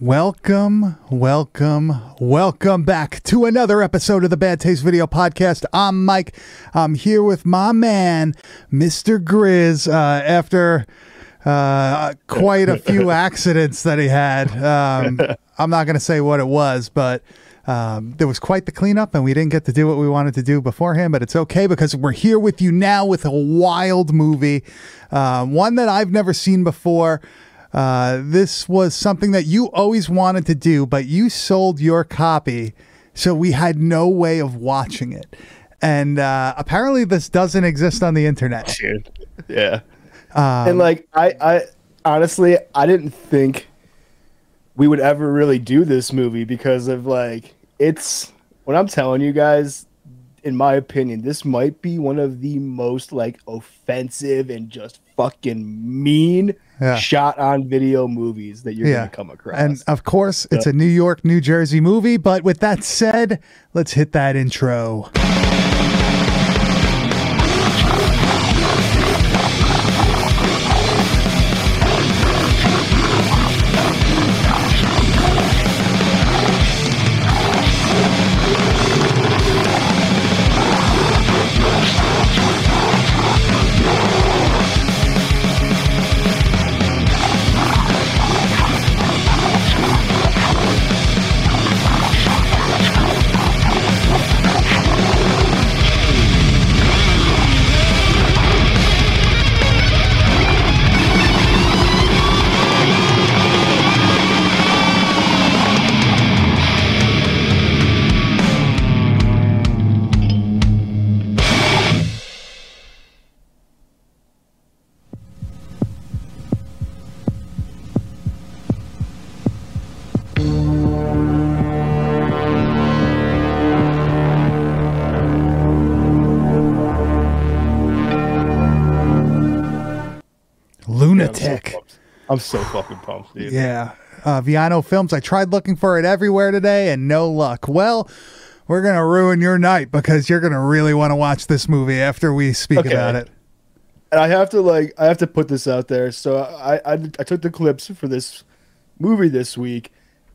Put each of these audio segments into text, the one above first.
Welcome, welcome, welcome back to another episode of the Bad Taste Video Podcast. I'm Mike. I'm here with my man, Mr. Grizz, uh, after uh, quite a few accidents that he had. Um, I'm not going to say what it was, but um, there was quite the cleanup, and we didn't get to do what we wanted to do beforehand, but it's okay because we're here with you now with a wild movie, uh, one that I've never seen before. Uh, this was something that you always wanted to do, but you sold your copy, so we had no way of watching it. And uh, apparently, this doesn't exist on the internet. Dude. Yeah. Um, and like I, I honestly I didn't think we would ever really do this movie because of like it's what I'm telling you guys, in my opinion, this might be one of the most like offensive and just fucking mean Yeah. shot on video movies that you're Yeah. gonna come across. And of course, it's a New York, New Jersey movie. But with that said, let's hit that intro. I'm so fucking pumped, dude. Yeah. Uh, Viano Films. I tried looking for it everywhere today and no luck. Well, we're going to ruin your night because you're going to really want to watch this movie after we speak Okay. about it. and I have to like I have to put this out there. So I, I I took the clips for this movie this week,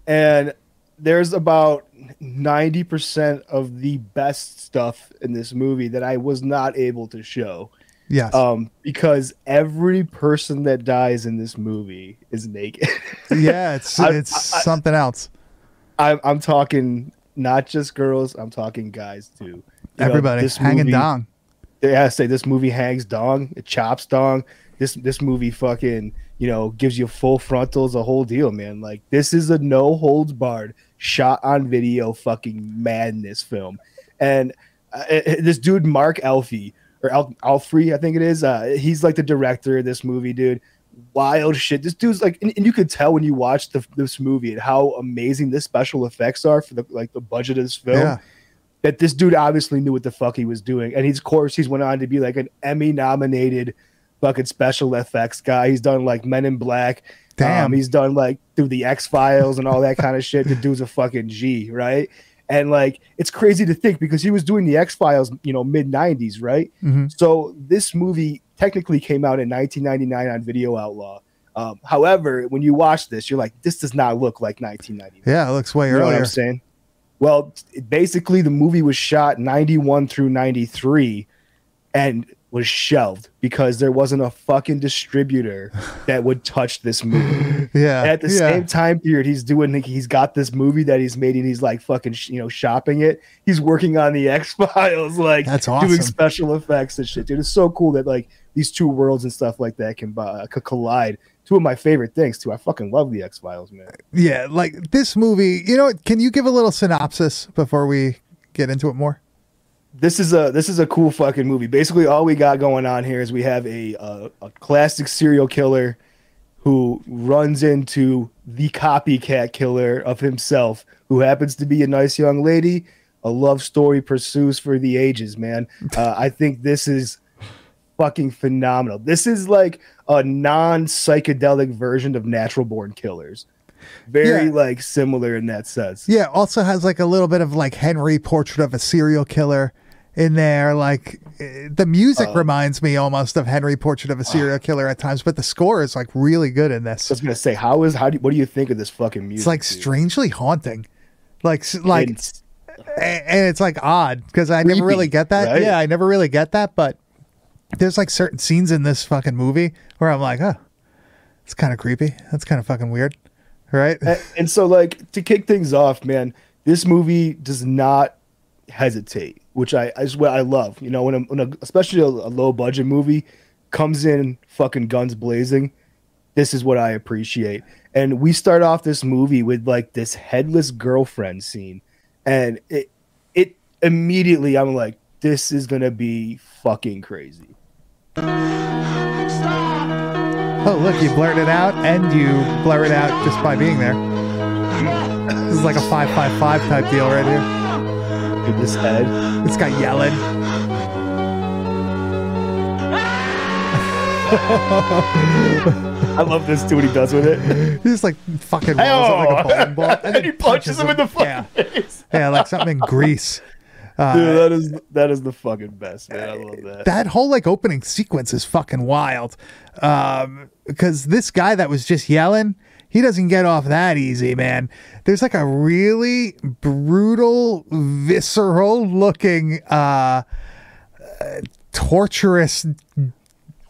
and there's about ninety percent of the best stuff in this movie that I was not able to show. Yes. Um, because every person that dies in this movie is naked. yeah, it's I- it's I- something else. I'm I'm talking not just girls. I'm talking guys too. You know, Everybody this hanging movie- down. yeah, I say this movie hangs dong, it chops dong. This this movie fucking you know gives you full frontals, a whole deal, man. Like this is a no holds barred shot on video fucking madness film, and uh, this dude Mark Alfie or Al- Alfrey, I think it is. Uh, he's like the director of this movie, dude. Wild shit. This dude's like, and, and you could tell when you watch the, this movie and how amazing the special effects are for the like the budget of this film Yeah. that this dude obviously knew what the fuck he was doing. And he's, of course, he's went on to be like an Emmy nominated fucking special effects guy. He's done like Men in Black. Damn. Um, he's done like through the X Files and all that kind of shit. The dude's a fucking G, right? And like, it's crazy to think because he was doing the X Files, you know, mid 90s, right? Mhm. So this movie technically came out in 1999 on Video Outlaw. Um, however, when you watch this, you're like, this does not look like 1999. Yeah, it looks way You know what earlier. I'm saying? Well, basically, the movie was shot 91 through 93 and was shelved because there wasn't a fucking distributor that would touch this movie. Yeah. And at the yeah. same time period, he's doing, he's got this movie that he's made and he's like fucking, you know, shopping it. He's working on the X Files, like That's doing special effects and shit, dude. It's so cool that like these two worlds and stuff like that can uh, collide. Two of my favorite things too. I fucking love the X Files, man. Yeah, like this movie, you know, can you give a little synopsis before we get into it more? This is a this is a cool fucking movie. Basically, all we got going on here is we have a a, a classic serial killer who runs into the copycat killer of himself, who happens to be a nice young lady. A love story pursues for the ages, man. Uh, I think this is fucking phenomenal. This is like a non psychedelic version of Natural Born Killers. Very Yeah. like similar in that sense. Yeah, also has like a little bit of like Henry portrait of a serial killer in there. Like eh, the music Oh. reminds me almost of Henry Portrait of a Serial Killer at times, but the score is like really good in this. I was gonna say, how is how do what do you think of this fucking music? It's like dude? strangely haunting. Like like It's- and it's like odd because I never really get that. right? Yeah, I never really get that. But there's like certain scenes in this fucking movie where I'm like, oh, it's kind of creepy. That's kind of fucking weird, right? and, and so like to kick things off, man, this movie does not hesitate, which I is what I love. You know, when a, when a especially a, a low budget movie comes in fucking guns blazing, this is what I appreciate. And we start off this movie with like this headless girlfriend scene, and it it immediately I'm like, this is gonna be fucking crazy. Oh, look, you blurred it out and you blur it out just by being there. This is like a 555 type deal right here. With this head, This guy yelling. I love this too. What he does with it. He just like fucking rolls it like a bowling ball. and then he punches him in the Yeah. face. Yeah, like something in Grease. Uh, Dude, that is that is the fucking best, man. I love that. that whole like opening sequence is fucking wild. Um, because this guy that was just yelling, he doesn't get off that easy, man. There's like a really brutal, visceral looking, uh, uh, torturous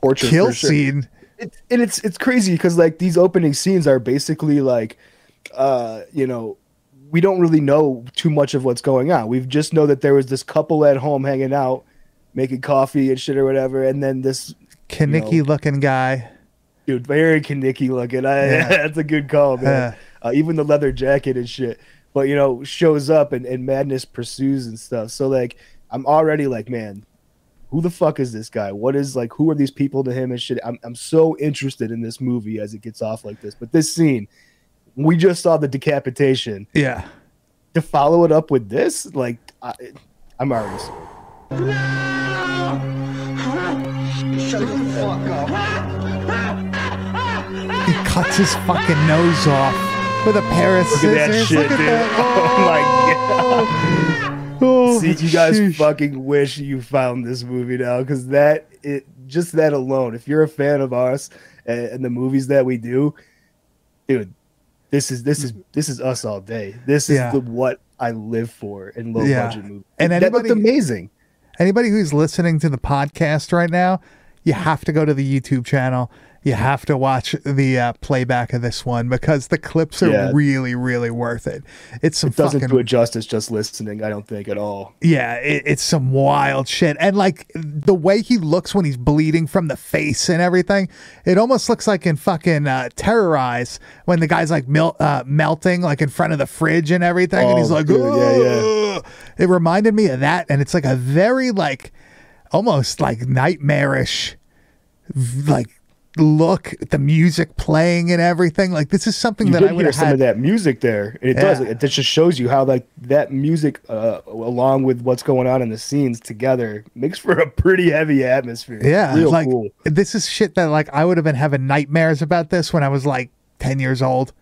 Torture kill sure. scene. It, and it's it's crazy because like these opening scenes are basically like, uh, you know, we don't really know too much of what's going on. We just know that there was this couple at home hanging out, making coffee and shit or whatever, and then this Kenickie looking guy. Dude very Kenickie looking. I, Yeah. that's a good call, man. Yeah. Uh, even the leather jacket and shit. But you know, shows up and, and madness pursues and stuff. So like, I'm already like, man, who the fuck is this guy? What is like, who are these people to him and shit? I'm I'm so interested in this movie as it gets off like this. But this scene, we just saw the decapitation. Yeah. To follow it up with this, like, I, I'm already. sold. He cuts his fucking nose off with a pair of Look at that scissors. shit, Look at dude. that. Oh my god. Oh. oh, See, you guys sheesh. fucking wish you found this movie now because that it just that alone. If you're a fan of ours and, and the movies that we do, dude, this is this is this is us all day. This is Yeah. the what I live for in low Yeah. budget movies. And that looked amazing. Anybody who's listening to the podcast right now, you have to go to the YouTube channel. You have to watch the uh, playback of this one because the clips are Yeah. really, really worth it. It's some It doesn't fucking do it justice just listening. I don't think at all. Yeah, it, it's some wild shit. And like the way he looks when he's bleeding from the face and everything, it almost looks like in fucking uh, Terrorize when the guy's like mel- uh, melting like in front of the fridge and everything. and he's Oh, like, dude, yeah, yeah. It reminded me of that. And it's like a very like almost like nightmarish like look, the music playing and everything. Like this is something You that I would hear have some had. of that music there, and it does. Yeah. It just shows you how like that music, uh, along with what's going on in the scenes together, makes for a pretty heavy atmosphere. Yeah, real like cool. this is shit that like I would have been having nightmares about this when I was like ten years old,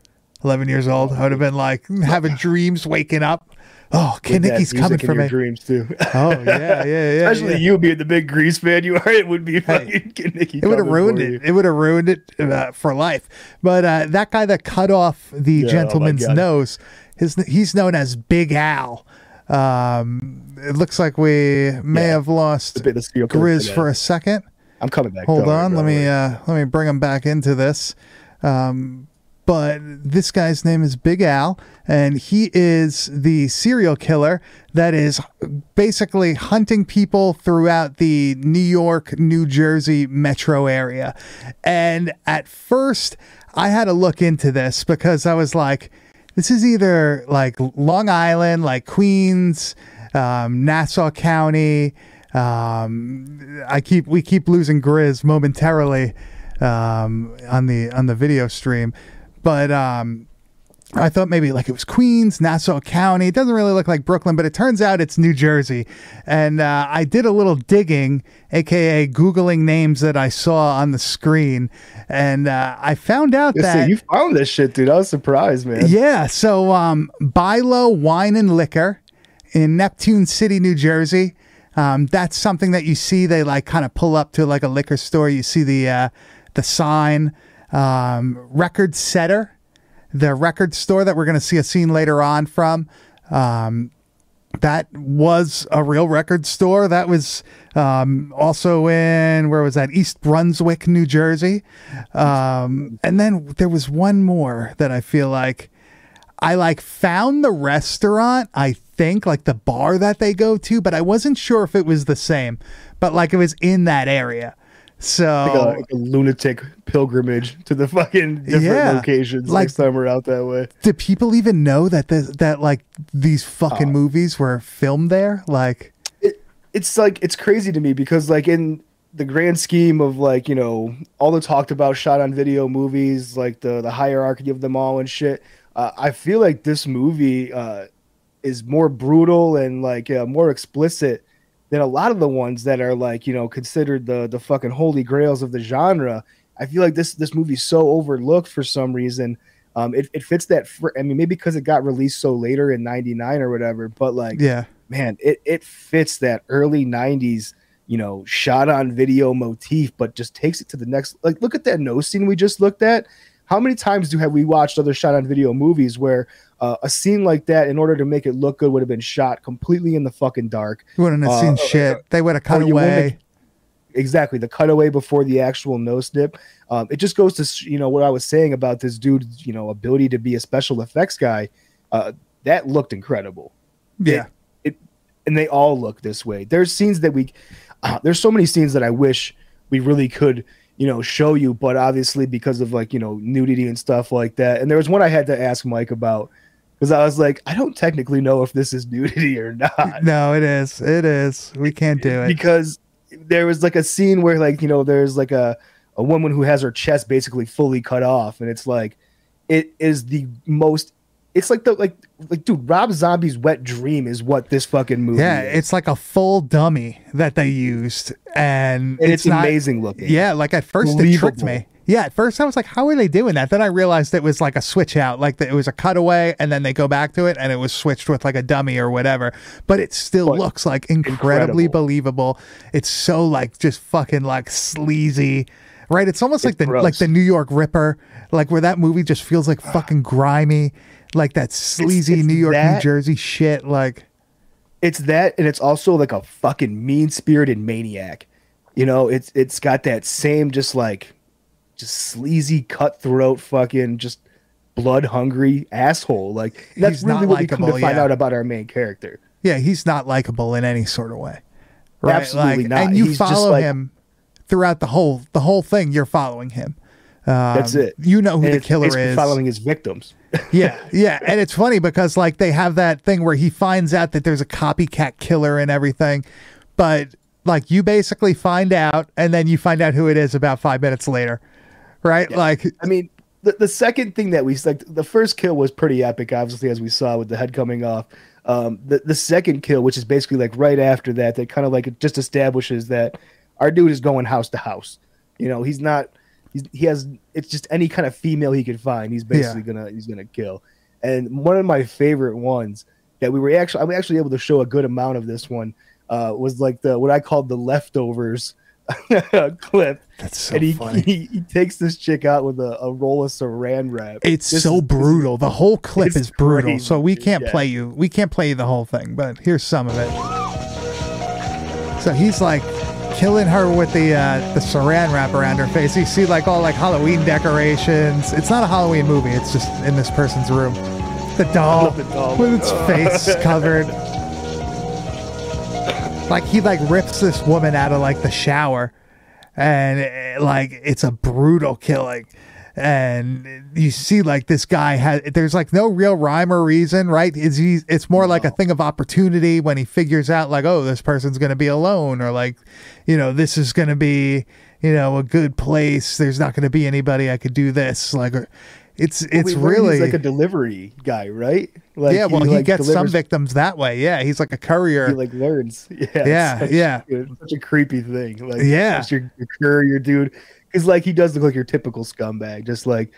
eleven years old. I would have been like having dreams, waking up. Oh, Kenickie's coming music in for your me. dreams too. Oh yeah, yeah, yeah. Especially yeah. you being the big Grease fan you are, it would be fucking It would have ruined it. It would have ruined it uh, for life. But uh, that guy that cut off the Yeah, oh gentleman's God. nose, his he's known as Big Al. Um, it looks like we may Yeah. have lost The bit of serial Grizz for a second. I'm coming back. Hold on, let me uh, let me bring him back into this. Um, but this guy's name is Big Al, and he is the serial killer that is basically hunting people throughout the New York, New Jersey metro area. And at first, I had to look into this because I was like, this is either like Long Island, like Queens, um, Nassau County. Um, I keep we keep losing Grizz momentarily um, on the on the video stream, but um, I thought maybe like it was Queens, Nassau County. It doesn't really look like Brooklyn, but it turns out it's New Jersey. And uh, I did a little digging, aka googling names that I saw on the screen, and uh, I found out Listen, that you found this shit, dude. I was surprised, man. yeah. So, um, Bilo Wine and Liquor in Neptune City, New Jersey. Um, that's something that you see. They like kind of pull up to like a liquor store. You see the uh, the sign, um, record setter, the record store that we're going to see a scene later on from. Um, that was a real record store. That was um, also in where was that? East Brunswick, New Jersey. Um, and then there was one more that I feel like I like found the restaurant. I think like the bar that they go to, but I wasn't sure if it was the same. But like it was in that area. So like a, like a lunatic pilgrimage to the fucking different Yeah. locations Like- next time we're out that way. do people even know that this, that like these fucking Oh. movies were filmed there? Like it, it's like it's crazy to me because like in the grand scheme of like you know all the talked about shot on video movies like the the hierarchy of them all and shit uh, i feel like this movie uh is more brutal and like uh, more explicit than a lot of the ones that are like you know considered the the fucking holy grails of the genre i feel like this this movie's so overlooked for some reason um it, it fits that fr- i mean maybe because it got released so later in 99 or whatever but like yeah, man, it, it fits that early 90s, you know, shot on video motif, but just takes it to the next. Like, look at that nose scene we just looked at. How many times do have we watched other shot on video movies where uh, a scene like that, in order to make it look good, would have been shot completely in the fucking dark? you wouldn't have Uh, seen uh, shit. They would have cut you wouldn't away. Exactly, the cutaway before the actual nose snip. Um, it just goes to you know what I was saying about this dude's you know ability to be a special effects guy. Uh, that looked incredible. yeah, It and they all look this way. There's scenes that we, uh, there's so many scenes that I wish we really could, you know, show you, but obviously because of like you know nudity and stuff like that. And there was one I had to ask Mike about because I was like, I don't technically know if this is nudity or not no, it is. It is. We can't do it. because there was like a scene where like you know there's like a a woman who has her chest basically fully cut off, and it's like it is the most. It's like the like like dude, Rob Zombie's wet dream is what this fucking movie. Yeah, is. it's like a full dummy that they used, and, and it's, not, amazing looking. Yeah, like at first it tricked me. Yeah, at first I was like, "How are they doing that?" Then I realized it was like a switch out, like the, it was a cutaway, and then they go back to it, and it was switched with like a dummy or whatever. But it still But looks like incredibly incredible. believable. It's so like just fucking like sleazy, right? It's almost like the gross. like the New York Ripper, like where that movie just feels like ah. fucking grimy, like that sleazy it's New York, New Jersey shit. Like, it's that and it's also like a fucking mean spirited maniac you know it's it's got that same just like just sleazy cutthroat fucking just blood hungry asshole like that's He's not really what we come to likable, find yeah. out about our main character yeah, he's not likable in any sort of way. Right? Absolutely like, not. And you He's follow like- him throughout the whole the whole thing. You're following him. Um, That's it. You know who And the killer is. following his victims yeah, yeah, and it's funny because like they have that thing where he finds out that there's a copycat killer and everything, but like you basically find out and then you find out who it is about five minutes later, right? Like, I mean, the, the second thing that we like, the first kill was pretty epic, obviously, as we saw with the head coming off. Um, the the second kill, which is basically like right after that, that kind of like just establishes that our dude is going house to house. You know, he's not. He has. It's just any kind of female he can find. He's basically gonna. He's gonna kill. And one of my favorite ones that we were actually, I'm actually able to show a good amount of this one. Uh, was like the what I called the leftovers clip that's so and he, funny. he he takes this chick out with a, a roll of saran wrap. It's This so is- brutal. The whole clip is brutal. crazy, So we can't Yeah. play you. We can't play you the whole thing, but here's some of it. So he's like killing her with the uh, the saran wrap around her face. You see like all like Halloween decorations. It's not a Halloween movie. It's just in this person's room. The doll the doll. with its face covered. Like he like rips this woman out of like the shower, and eh, like it's a brutal killing. And you see like this guy has there's like no real rhyme or reason, right? Is he? It's more like a thing of opportunity when he figures out like, oh, this person's gonna be alone, or like, you know, this is gonna be you know a good place. There's not gonna be anybody I could do this like. or- It's it's We really he's like a delivery guy, right? Like yeah. Well, he, like, gets some victims that way. Yeah, he's like a courier. He like learns. Yeah, Yeah, such- yeah. such a creepy thing. Like Yeah. your, your courier dude, because like he does look like your typical scumbag. Just like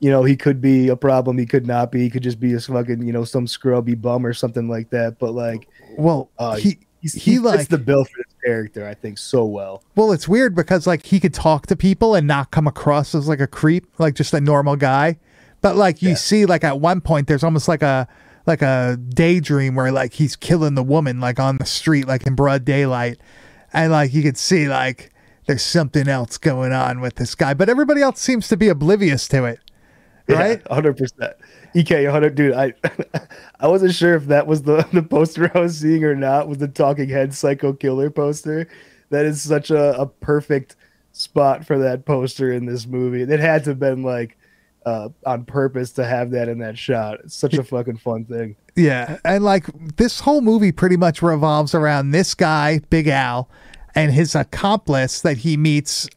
you know, he could be a problem. He could not be. He could just be a fucking you know some scrubby bum or something like that. But like well, uh, he He's, he he like fits the bill for this character, I think, so well. Well, it's weird because like he could talk to people and not come across as like a creep, like just a normal guy. But like you Yeah. see, like at one point, there's almost like a like a daydream where like he's killing the woman like on the street, like in broad daylight, and like you could see like there's something else going on with this guy, but everybody else seems to be oblivious to it, right? hundred percent. EK, hundred, dude. I I wasn't sure if that was the the poster I was seeing or not. Was the Talking Head Psycho Killer poster? That is such a, a perfect spot for that poster in this movie. It had to have been like uh, on purpose to have that in that shot. It's such a fucking fun thing. Yeah, and like this whole movie pretty much revolves around this guy, Big Al, and his accomplice that he meets.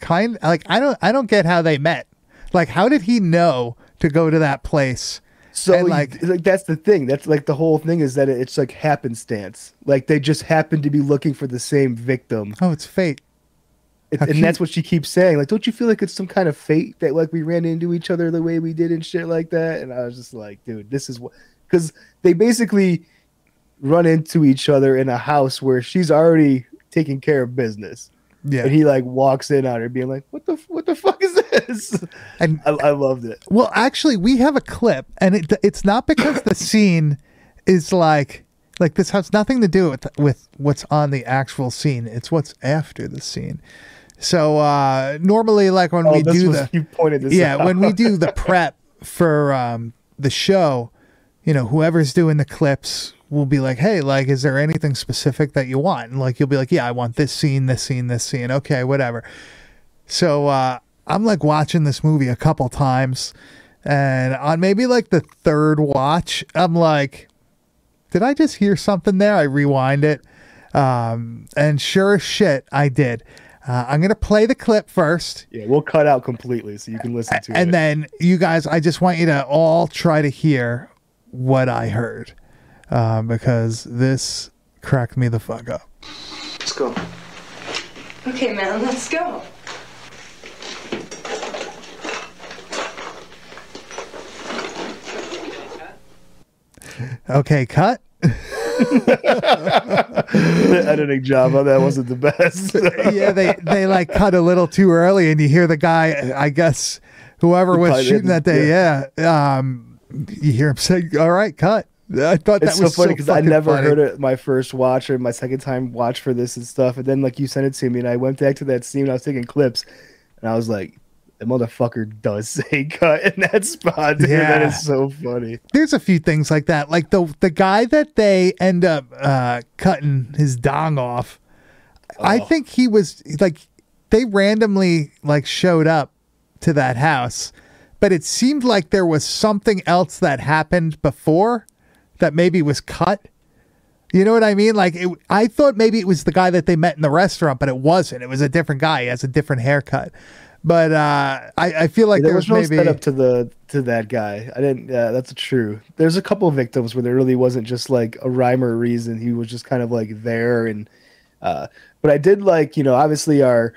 Kind like I don't I don't get how they met. Like how did he know to go to that place? So And, like, like- like that's the thing. That's like the whole thing is that it's like happenstance. Like they just happen to be looking for the same victim. Oh, it's fate. It, and cute. that's what she keeps saying. Like, don't you feel like it's some kind of fate that like we ran into each other the way we did and shit like that? And I was just like, dude, this is what because they basically run into each other in a house where she's already taking care of business, Yeah, and he like walks in on her, being like, "What the what the fuck is this?" and I, I loved it. Well, actually, we have a clip, and it, it's not because the scene is like like this has nothing to do with with what's on the actual scene. It's what's after the scene. So uh normally, like when Oh, we this do was, the you pointed this. yeah out. when we do the prep for um the show, you know, whoever's doing the clips will be like, hey, like, is there anything specific that you want? And like, you'll be like, yeah, I want this scene, this scene, this scene. Okay, whatever. So uh, I'm like watching this movie a couple times, and on maybe like the third watch, I'm like, did I just hear something there? I rewind it, um, and sure as shit, I did. Uh, I'm gonna play the clip first, yeah, we'll cut out completely so you can listen to and it. And then you guys, I just want you to all try to hear what I heard, uh, because this cracked me the fuck up. Let's go. Okay, man, let's go. Okay, cut. the editing job on that wasn't the best. yeah, they they like cut a little too early, and you hear the guy. I guess whoever The was shooting that day, yeah. Um, you hear him say, "All right, cut." I thought it's that so was funny because I never funny. heard it my first watch or my second time watch for this and stuff. And then like you sent it to me, and I went back to that scene. And I was taking clips, and I was like, "The motherfucker does say cut in that spot." Dude. Yeah. is so funny. There's a few things like that, like the the guy that they end up uh, cutting his dong off. I Oh. think he was like they randomly like showed up to that house, but it seemed like there was something else that happened before that maybe was cut. You know what I mean? Like it, I thought maybe it was the guy that they met in the restaurant, but it wasn't. It was a different guy. He has a different haircut. But uh, I, I feel like there there was was no maybe setup to the to that guy. I didn't. Yeah, that's true. There's a couple of victims where there really wasn't just like a rhyme or reason. He was just kind of like there, and uh, but I did like you know obviously our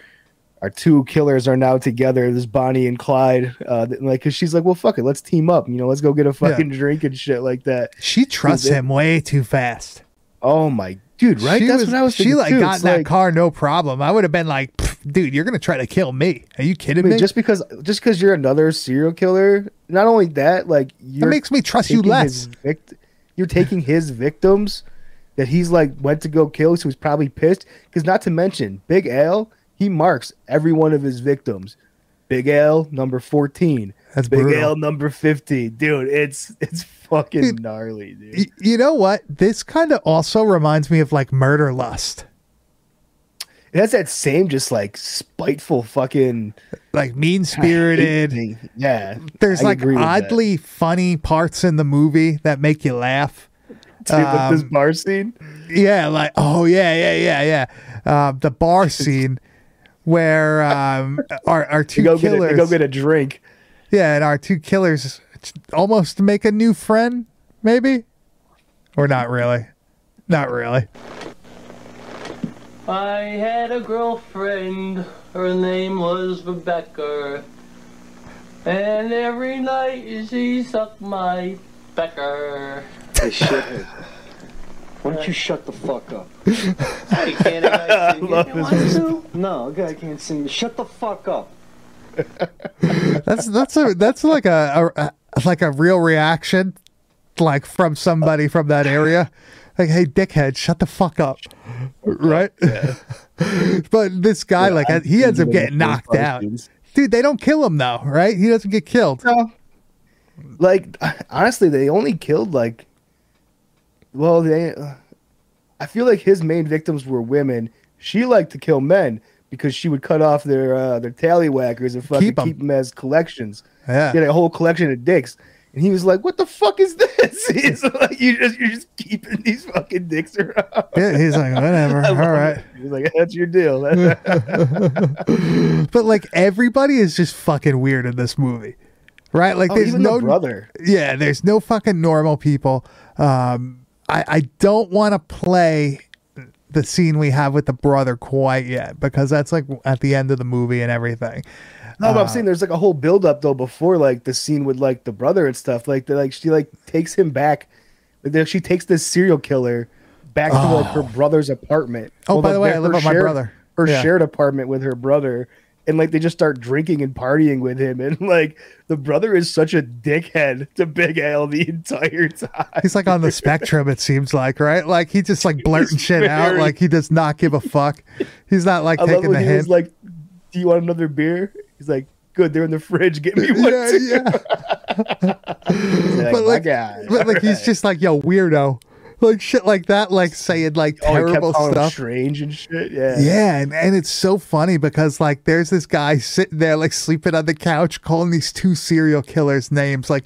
our two killers are now together. This Bonnie and Clyde, uh, like because she's like, well, fuck it, let's team up. You know, let's go get a fucking drink and shit like that. she trusts him way too fast. Oh my dude, right? She That's was, what I was She like too. got It's in that car no problem. I would have been like, dude, you're gonna try to kill me? Are you I kidding mean, me? just because just because you're another serial killer, not only that, like that you're makes me trust you taking less. his vict- you're taking his victims that he's like went to go kill, so he's probably pissed. Because not to mention, Big Al, he marks every one of his victims. Big Al number fourteen. That's Big brutal. Al number fifteen. Dude, it's it's fucking Dude, gnarly, dude. You know what? This kind of also reminds me of like Murderlust, It has that same just like spiteful fucking like mean spirited. Yeah, There's I like oddly funny parts in the movie that make you laugh. Dude, with this um, bar scene. Yeah, like oh yeah, yeah, yeah, yeah. Uh, the bar scene where um, our our two go get a, killers, go get a drink. yeah, and our two killers almost make a new friend, maybe, or not really, not really. I had a girlfriend, her name was Rebecca. And every night she sucked my pecker. Hey, shithead. Why don't you shut the fuck up? Hey, can't a guy sing love if he this wants to? No, a guy can't sing. Shut the fuck up. That's that's a that's like a, a, a like a real reaction, like from somebody from that area. Like, hey, dickhead, shut the fuck up, right? but this guy, like, I've he ends up getting knocked out. Dude, they don't kill him though, right? He doesn't get killed. No. Like honestly, they only killed like. Well, they. Uh, I feel like his main victims were women. She liked to kill men because she would cut off their uh, their tallywhackers and fucking Keep keep them as collections. Yeah. Get a whole collection of dicks. And he was like, "What the fuck is this?" He's like, "You just you're just keeping these fucking dicks around." Yeah, he's like, whatever, all right. He's like, "That's your deal." But like everybody is just fucking weird in this movie, right? Like oh, there's no the brother. yeah, there's no fucking normal people. Um, I I don't want to play the scene we have with the brother quite yet because that's like at the end of the movie and everything. No, Uh, I'm saying there's like a whole build up though before like the scene with like the brother and stuff. Like like she like takes him back. Like she takes this serial killer back to like her brother's apartment. Oh, by the way, I live with my brother. Her Yeah. shared apartment with her brother, and like they just start drinking and partying with him, and like the brother is such a dickhead to Big Al the entire time. He's like on the spectrum, it seems like, right? Like he just like blurting shit out, like he does not give a fuck. He's not like I taking the hint. like, "Do you want another beer?" He's like, "Good, they're in the fridge. Get me one." yeah, too." yeah. Like, but "My like, guy." but like he's just like yo weirdo, like shit like that, like saying like Oh, kept terrible stuff. strange and shit. Yeah. Yeah, and, and it's so funny because like there's this guy sitting there like sleeping on the couch calling these two serial killers names. Like,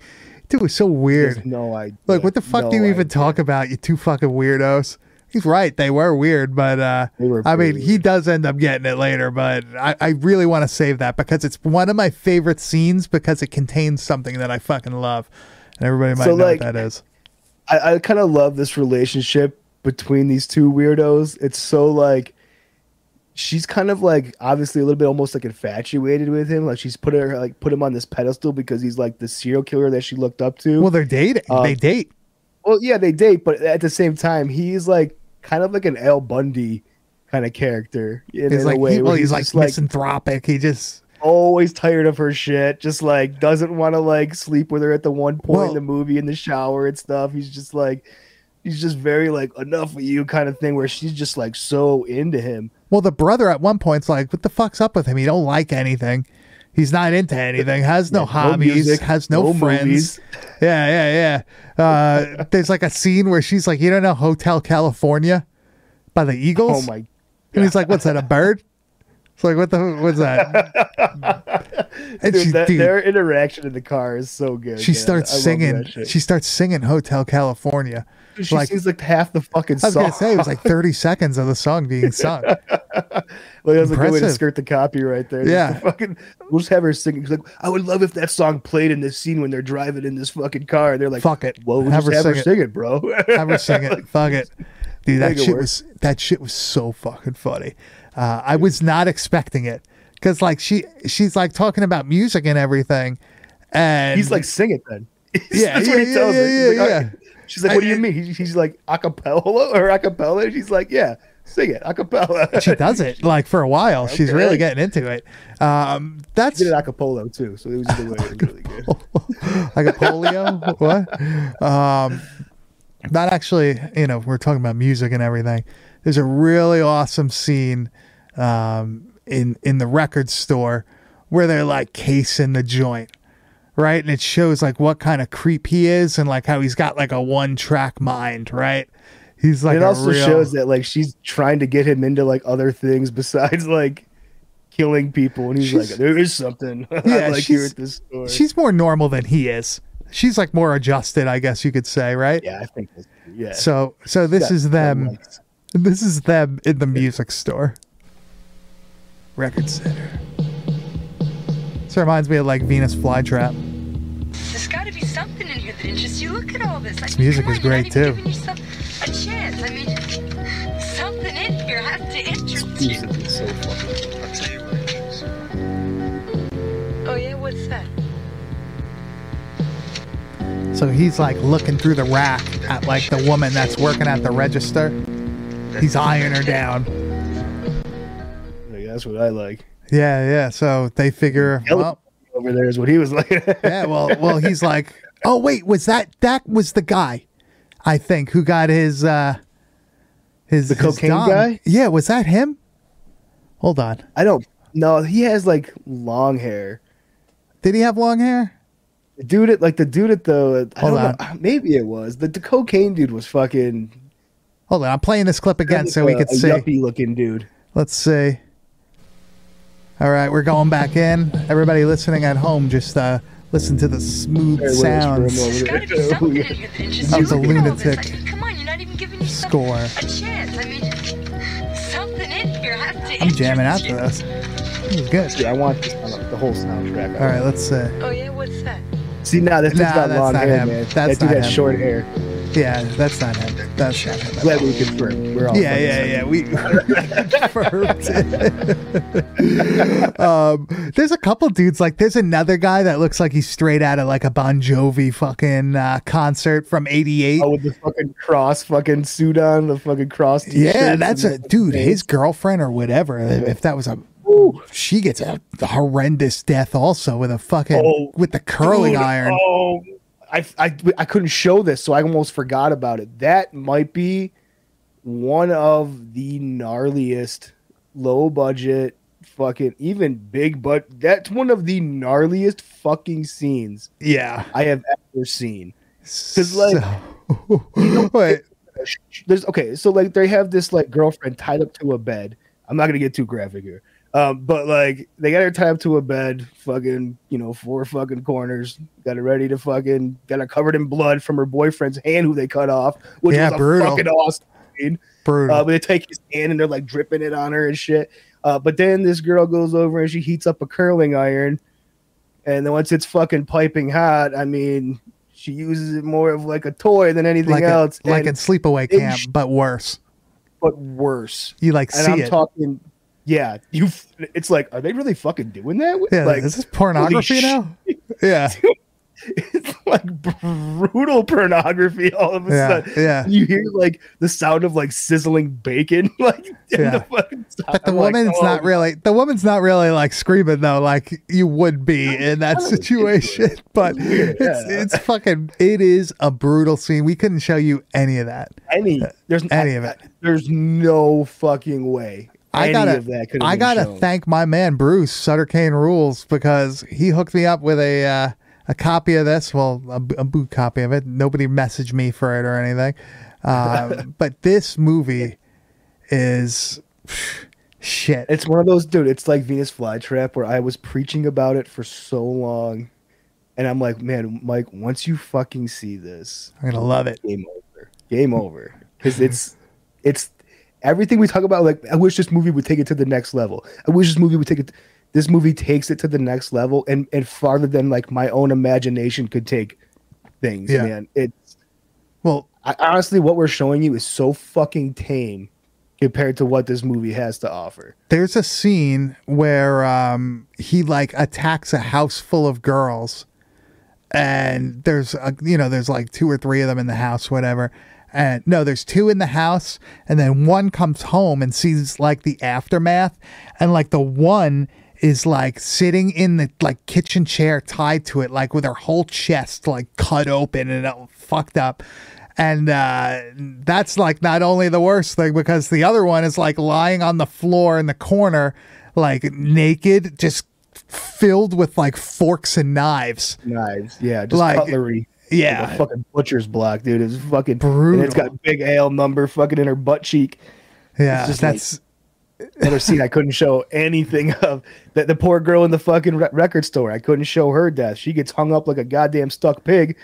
dude, it's so weird. no idea. Like, what the fuck do you No even talk about? You two fucking weirdos. He's right. They were weird, but uh, were I mean, pretty he does end up getting it later. But I, I really want to save that because it's one of my favorite scenes because it contains something that I fucking love, and everybody might So, know like- what that is. I, I kind of love this relationship between these two weirdos. It's so like she's kind of like obviously a little bit almost like infatuated with him. Like she's put her like put him on this pedestal because he's like the serial killer that she looked up to. Well, they're dating. Uh, they date. Well, yeah, they date, but at the same time, he's like kind of like an Al Bundy kind of character in, He's in like, a way. he, well, where he's, like just, like misanthropic. He just always tired of her shit. Just like doesn't want to like sleep with her at the one point Well- in the movie in the shower and stuff. He's just like he's just very like enough of you kind of thing where she's just like so into him. Well, the brother at one point's like, "What the fuck's up with him? He don't like anything. He's not into anything. Has no Yeah, no hobbies. music, has no, no friends. movies. Yeah, yeah, yeah. Uh, there's like a scene where she's like, "You don't know Hotel California by the Eagles?" Oh my And he's like, "What's that? A bird?" It's like, "What the? What's that?" and dude, she, that, dude, their interaction in the car is so good. she man. starts I singing. She starts singing Hotel California. she like- sings like half the fucking I was gonna say it was like 30 seconds of the song being sung. Like that's a good way to skirt the copyright there. Yeah. fucking, we'll just have her singing. Like, I would love if that song played in this scene when they're driving in this fucking car. And They're like, Fuck it. Well, we'll Have just her have her sing sing it, bro. Have her sing it. Fuck it. Dude, that shit work. was that shit was so fucking funny. Uh, I was not expecting it because like she she's like talking about music and everything, and He's like, sing it then. Yeah, That's yeah, what he yeah, tells her. yeah, like, yeah, She's like, what do you mean? He- He's like, acapella or acapella? She's like, yeah, sing it, acapella. she does it like for a while. She's really getting into it. Um, that's did it acapella too, so it was way, it was really good. like a polio. what? Um, that actually, you know, we're talking about music and everything. There's a really awesome scene um, in in the record store where they're like casing the joint, right? And it shows like what kind of creep he is and like how he's got like a one track mind, right? He's like it also real- shows that like she's trying to get him into like other things besides like killing people, and he's She's- like, there is something I Yeah, like here she's- at this store. she's more normal than he is. She's like more adjusted, I guess you could say, right? yeah, I think yeah. So so this Got- is them. This is them in the music store. Record Center. This reminds me of like Venus Flytrap. There's got to be something in here that interests you. Look at all this. I mean, music come is on, you're not great, even too. Giving yourself a chance. I mean, something in here has to interest Music you. is so fucking. I'll tell you what. Oh yeah, what's that? So he's like looking through the rack at like the woman that's working at the register. He's eyeing her down. Like, that's what I like. Yeah, yeah. So they figure, well, Over there is what he was like. yeah, well, well, he's like, oh wait, was that that was the guy? I think who got his uh his The his cocaine guy? Yeah, was that him? Hold on, I don't. No, he has like long hair. did he have long hair? The dude at like the dude at the I Hold don't know. Uh, maybe it was the, the cocaine dude was fucking Hold on, I'm playing this clip again so we a, could uh, a see. yuppie looking dude. Let's see. All right, we're going back in. Everybody listening at home, just uh, listen to the smooth There, wait, it's sounds. room over There's there. gotta be something in here that interests Of the Look at all lunatic this. Come on, you're not even giving yourself score. a chance. I mean, something in here has to I'm jamming out interest to you. this. This is good. Yeah, I want this on the whole soundtrack. All right, let's see. Oh yeah, what's that? See now this dude's Nah, got that's long not hair, him. man. That's that dude not has him. short hair. Yeah, that's not him. That's not him. Glad we confirmed. We're all Yeah, yeah, yeah. We confirmed. um, there's a couple dudes like there's another guy that looks like he's straight out of like a Bon Jovi fucking uh, concert from '88. Oh, with the fucking cross fucking suit on, the fucking cross. yeah, t-shirts that's a dude. His girlfriend or whatever. If that was a, she gets a horrendous death also with a fucking Oh, with the curling Dude, iron. Oh, I, I, I couldn't show this, so I almost forgot about it. That might be one of the gnarliest, low budget, fucking even big, but that's one of the gnarliest fucking scenes Yeah, I have ever seen. Cause like, So- wait, there's okay, so like they have this like girlfriend tied up to a bed. I'm not gonna get too graphic here. Um, but like they got her tied up to a bed, fucking, you know, four fucking corners, got her ready to fucking got her covered in blood from her boyfriend's hand who they cut off, which Yeah, was brutal. fucking awesome scene. brutal. Uh, but they take his hand and they're like dripping it on her and shit. Uh, but then this girl goes over and she heats up a curling iron, and then once it's fucking piping hot, I mean, she uses it more of like a toy than anything like else. a, like in sleepaway camp, but worse. but worse. You like And see I'm it. talking, yeah, you. It's like, are they really fucking doing that? yeah, like, is this pornography now? Yeah, it's like brutal pornography. All of a Yeah, sudden, yeah. you hear like the sound of like sizzling bacon, like in Yeah. the fucking. but the I'm like, woman's oh, not really. The woman's not really like screaming though, like you would be in that situation. But weird, it's it's fucking. It is a brutal scene. We couldn't show you any of that. any. Uh, there's Any of it. There's no fucking way. I gotta, of that could have I gotta shown. thank my man Bruce Sutter Kane Rules because he hooked me up with a uh, a copy of this. Well, a, a boot copy of it. Nobody messaged me for it or anything. Um, but this movie is shit. It's one of those, dude. It's like Venus Flytrap, where I was preaching about it for so long, and I'm like, man, Mike, once you fucking see this, I'm gonna love it. game over, game over, because it's it's everything we talk about. Like, I wish this movie would take it to the next level. I wish this movie would take it. This movie takes it to the next level, and and farther than like my own imagination could take things. Yeah. Man, it's Well, I, honestly what we're showing you is so fucking tame compared to what this movie has to offer. there's a scene where um, he like attacks a house full of girls and there's a, you know there's like two or three of them in the house whatever and no there's two in the house and then one comes home and sees like the aftermath and like the one is like sitting in the like kitchen chair tied to it like with her whole chest like cut open and all fucked up and uh, that's like not only the worst thing because the other one is like lying on the floor in the corner, like naked, just filled with like forks and knives. Knives, yeah, just Like, cutlery. Yeah. like a fucking butcher's block, dude. It's fucking Brutal. And it's got Big Al number fucking in her butt cheek. Yeah, just that's Another scene I couldn't show anything of. That the poor girl in the fucking re- record store. I couldn't show her death. She gets hung up like a goddamn stuck pig.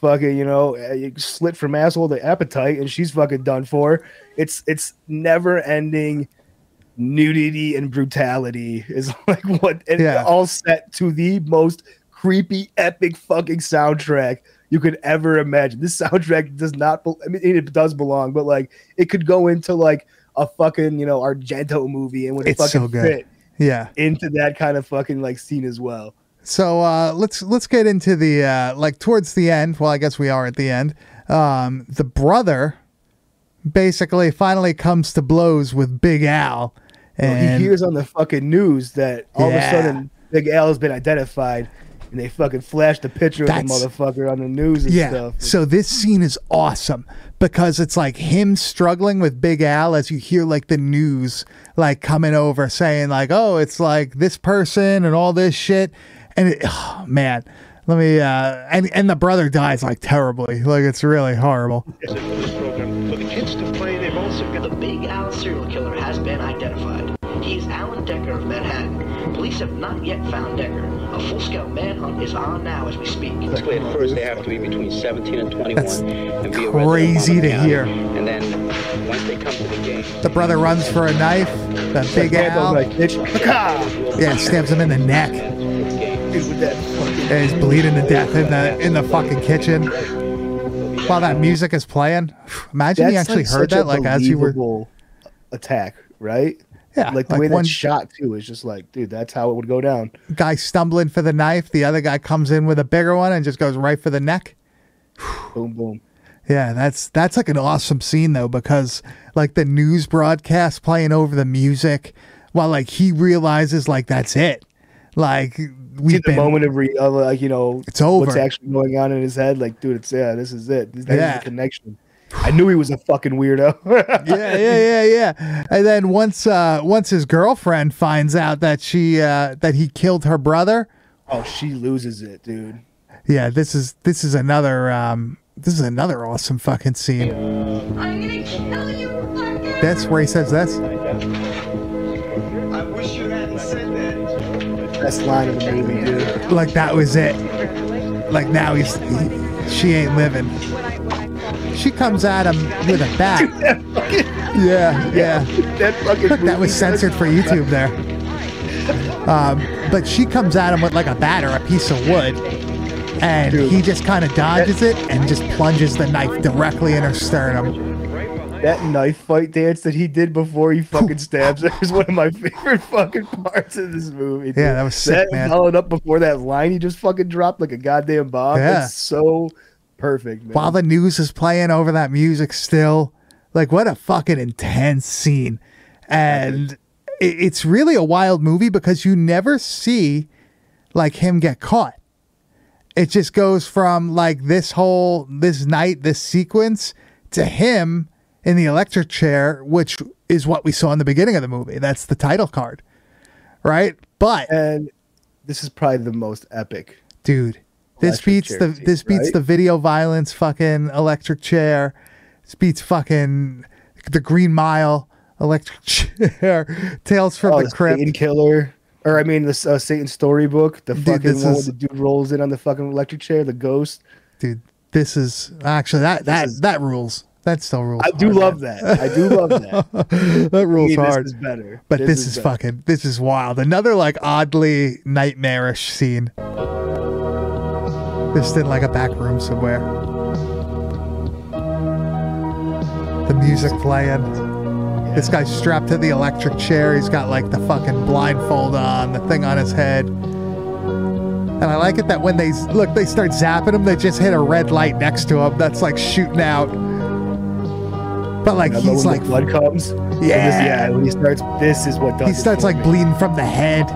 Fucking, you know, uh, slit from asshole to appetite, and she's fucking done for. It's it's never ending nudity and brutality is like what and Yeah. all set to the most creepy epic fucking soundtrack you could ever imagine this soundtrack does not bel- i mean it does belong but like it could go into like a fucking you know argento movie and would It's fucking so good. fit yeah. into that kind of fucking like scene as well So uh, let's let's get into the uh, like towards the end. Well, I guess we are at the end. Um, the brother basically finally comes to blows with Big Al, Well, and he hears on the fucking news that all Yeah. of a sudden Big Al has been identified, and they fucking flashed a picture of the motherfucker on the news and yeah. stuff. So this scene is awesome because it's like him struggling with Big Al as you hear like the news like coming over saying like, oh, it's like this person and all this shit, and it, oh, man. Let me uh and and the brother dies like terribly. Like it's really horrible. this program for the kids to play. They've also got The Big Al serial killer has been identified. He Alan Decker of Manhattan. Police have not yet found Decker. A full-scale manhunt is on now as we speak. Basically, at first they have to be between 17 and 21 That's and be crazy to hear. And then once they come to the game, The brother runs for a knife. The Big Rambo, Al, like, bitch, Paka! yeah, stabs him in the neck. Dude, with that fucking And he's bleeding to death in the in the fucking kitchen while that music is playing. Imagine you actually like heard that, like as you were. believable attack, right? Yeah, like the like way one- that's shot too is just like, dude, that's how it would go down. Guy stumbling for the knife. The other guy comes in with a bigger one and just goes right for the neck. Boom, boom. Yeah, that's that's like an awesome scene though because like the news broadcast playing over the music while like he realizes like that's it. Like we've the been moment of re- of uh, like you know It's over. what's actually going on in his head. Like, dude, it's yeah, this is it. This, that is Yeah. the connection. I knew he was a fucking weirdo. yeah, yeah, yeah, yeah. And then once uh once his girlfriend finds out that she uh that he killed her brother, oh, she loses it, dude. yeah, this is this is another um this is another awesome fucking scene. I'm gonna kill you, fucker. That's where he says this. I wish you hadn't said that. Best line of the movie, dude. Like that was it. Like now he's he- she ain't living. She comes at him with a bat. Yeah, yeah. That fucking that was censored for YouTube there. Um, but she comes at him with like a bat or a piece of wood, and Dude. he just kind of dodges it and just plunges the knife directly in her sternum. That knife fight dance that he did before he fucking stabs her is one of my favorite fucking parts of this movie. dude. Yeah, that was sick, That man. followed up before that line he just fucking dropped like a goddamn bomb. Yeah. It's so perfect, man. While the news is playing over that music still, like what a fucking intense scene, and it, it's really a wild movie because you never see like him get caught. It just goes from like this whole this night this sequence to him in the electric chair, which is what we saw in the beginning of the movie. That's the title card, right? But and this is probably the most epic. dude, this beats the this beats right? the video violence fucking electric chair. This beats fucking the Green Mile electric chair. Tales from Oh, the the Crypt. Satan Killer. Or I mean the uh, Satan storybook, the Dude, fucking this one is- where the dude rolls in on the fucking electric chair, the ghost. Dude, this is actually that that is- that rules. That still rules. I do hard, love man. that. I do love that. that rules This hard. is better. But this, is, better. fucking this is wild. Another like oddly nightmarish scene. This in like a back room somewhere. The music playing. This guy's strapped to the electric chair. He's got like the fucking blindfold on, the thing on his head. And I like it that when they look, they start zapping him, they just hit a red light next to him that's like shooting out. But like Remember he's when like the blood comes. And this- Yeah. yeah. When he starts, this is what does. he starts like me. bleeding from the head,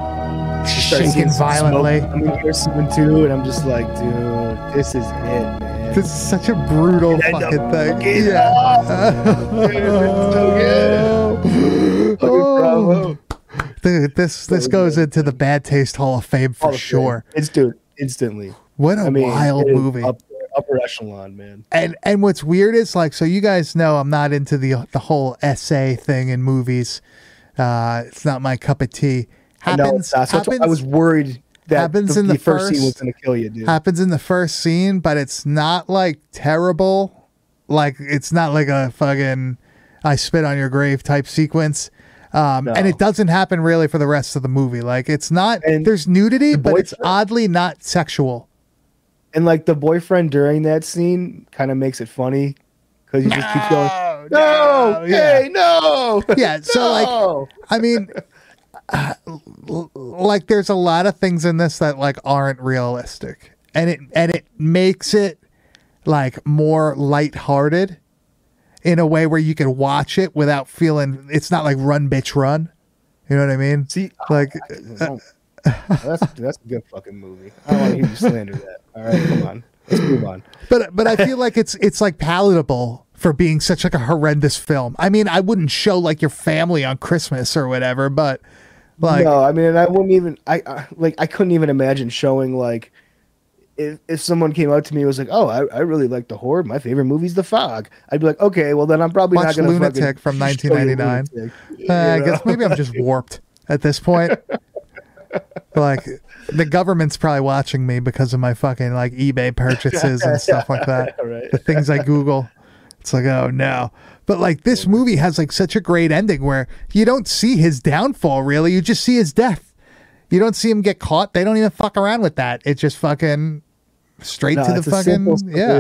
She starts shaking seeing violently. I'm in here too, and I'm just like, dude, this is it, man. This is such a brutal And fucking thing. Yeah. Dude, it's so good. Oh. Dude, this this goes into the Bad Taste Hall of Fame for Fame. sure. It's dude, instantly. What a I mean, wild movie. Up, upper echelon, man. And and what's weird is like so you guys know I'm not into the the whole essay thing in movies. Uh, it's not my cup of tea. I know, Happens, happens, I was worried that happens the, in the first, scene was going to kill you, dude. happens in the first scene, but it's not like terrible. Like it's not like a fucking I spit on your grave type sequence. Um, and it doesn't happen really for the rest of the movie. Like it's not And there's nudity, the but it's oddly not sexual. and like the boyfriend during that scene kind of makes it funny because you just keep going, no, no, yeah. hey, no, Yeah, so, like. I mean, like there's a lot of things in this that like aren't realistic and it and it makes it like more lighthearted in a way where you can watch it without feeling it's not like run bitch run you know what i mean See, like I- uh, that's that's a good fucking movie. I don't want to hear you slander that. All right, come on, let's move on. but but i feel like it's it's like palatable for being such like a horrendous film i mean i wouldn't show like your family on christmas or whatever but like no, I mean, I wouldn't even. I, I like. I couldn't even imagine showing like. If, if someone came up to me and was like, "Oh, I, I really like the Horde. My favorite movie's The Fog," I'd be like, "Okay, well then I'm probably Watch not going to Lunatic from 1999. Uh, I guess maybe I'm just warped at this point. like the government's probably watching me because of my fucking like eBay purchases and stuff like that. Right. The things I Google. It's like, oh no. But like this movie has like such a great ending where you don't see his downfall really. You just see his death. You don't see him get caught. They don't even fuck around with that. It's just fucking straight No, to the fucking yeah.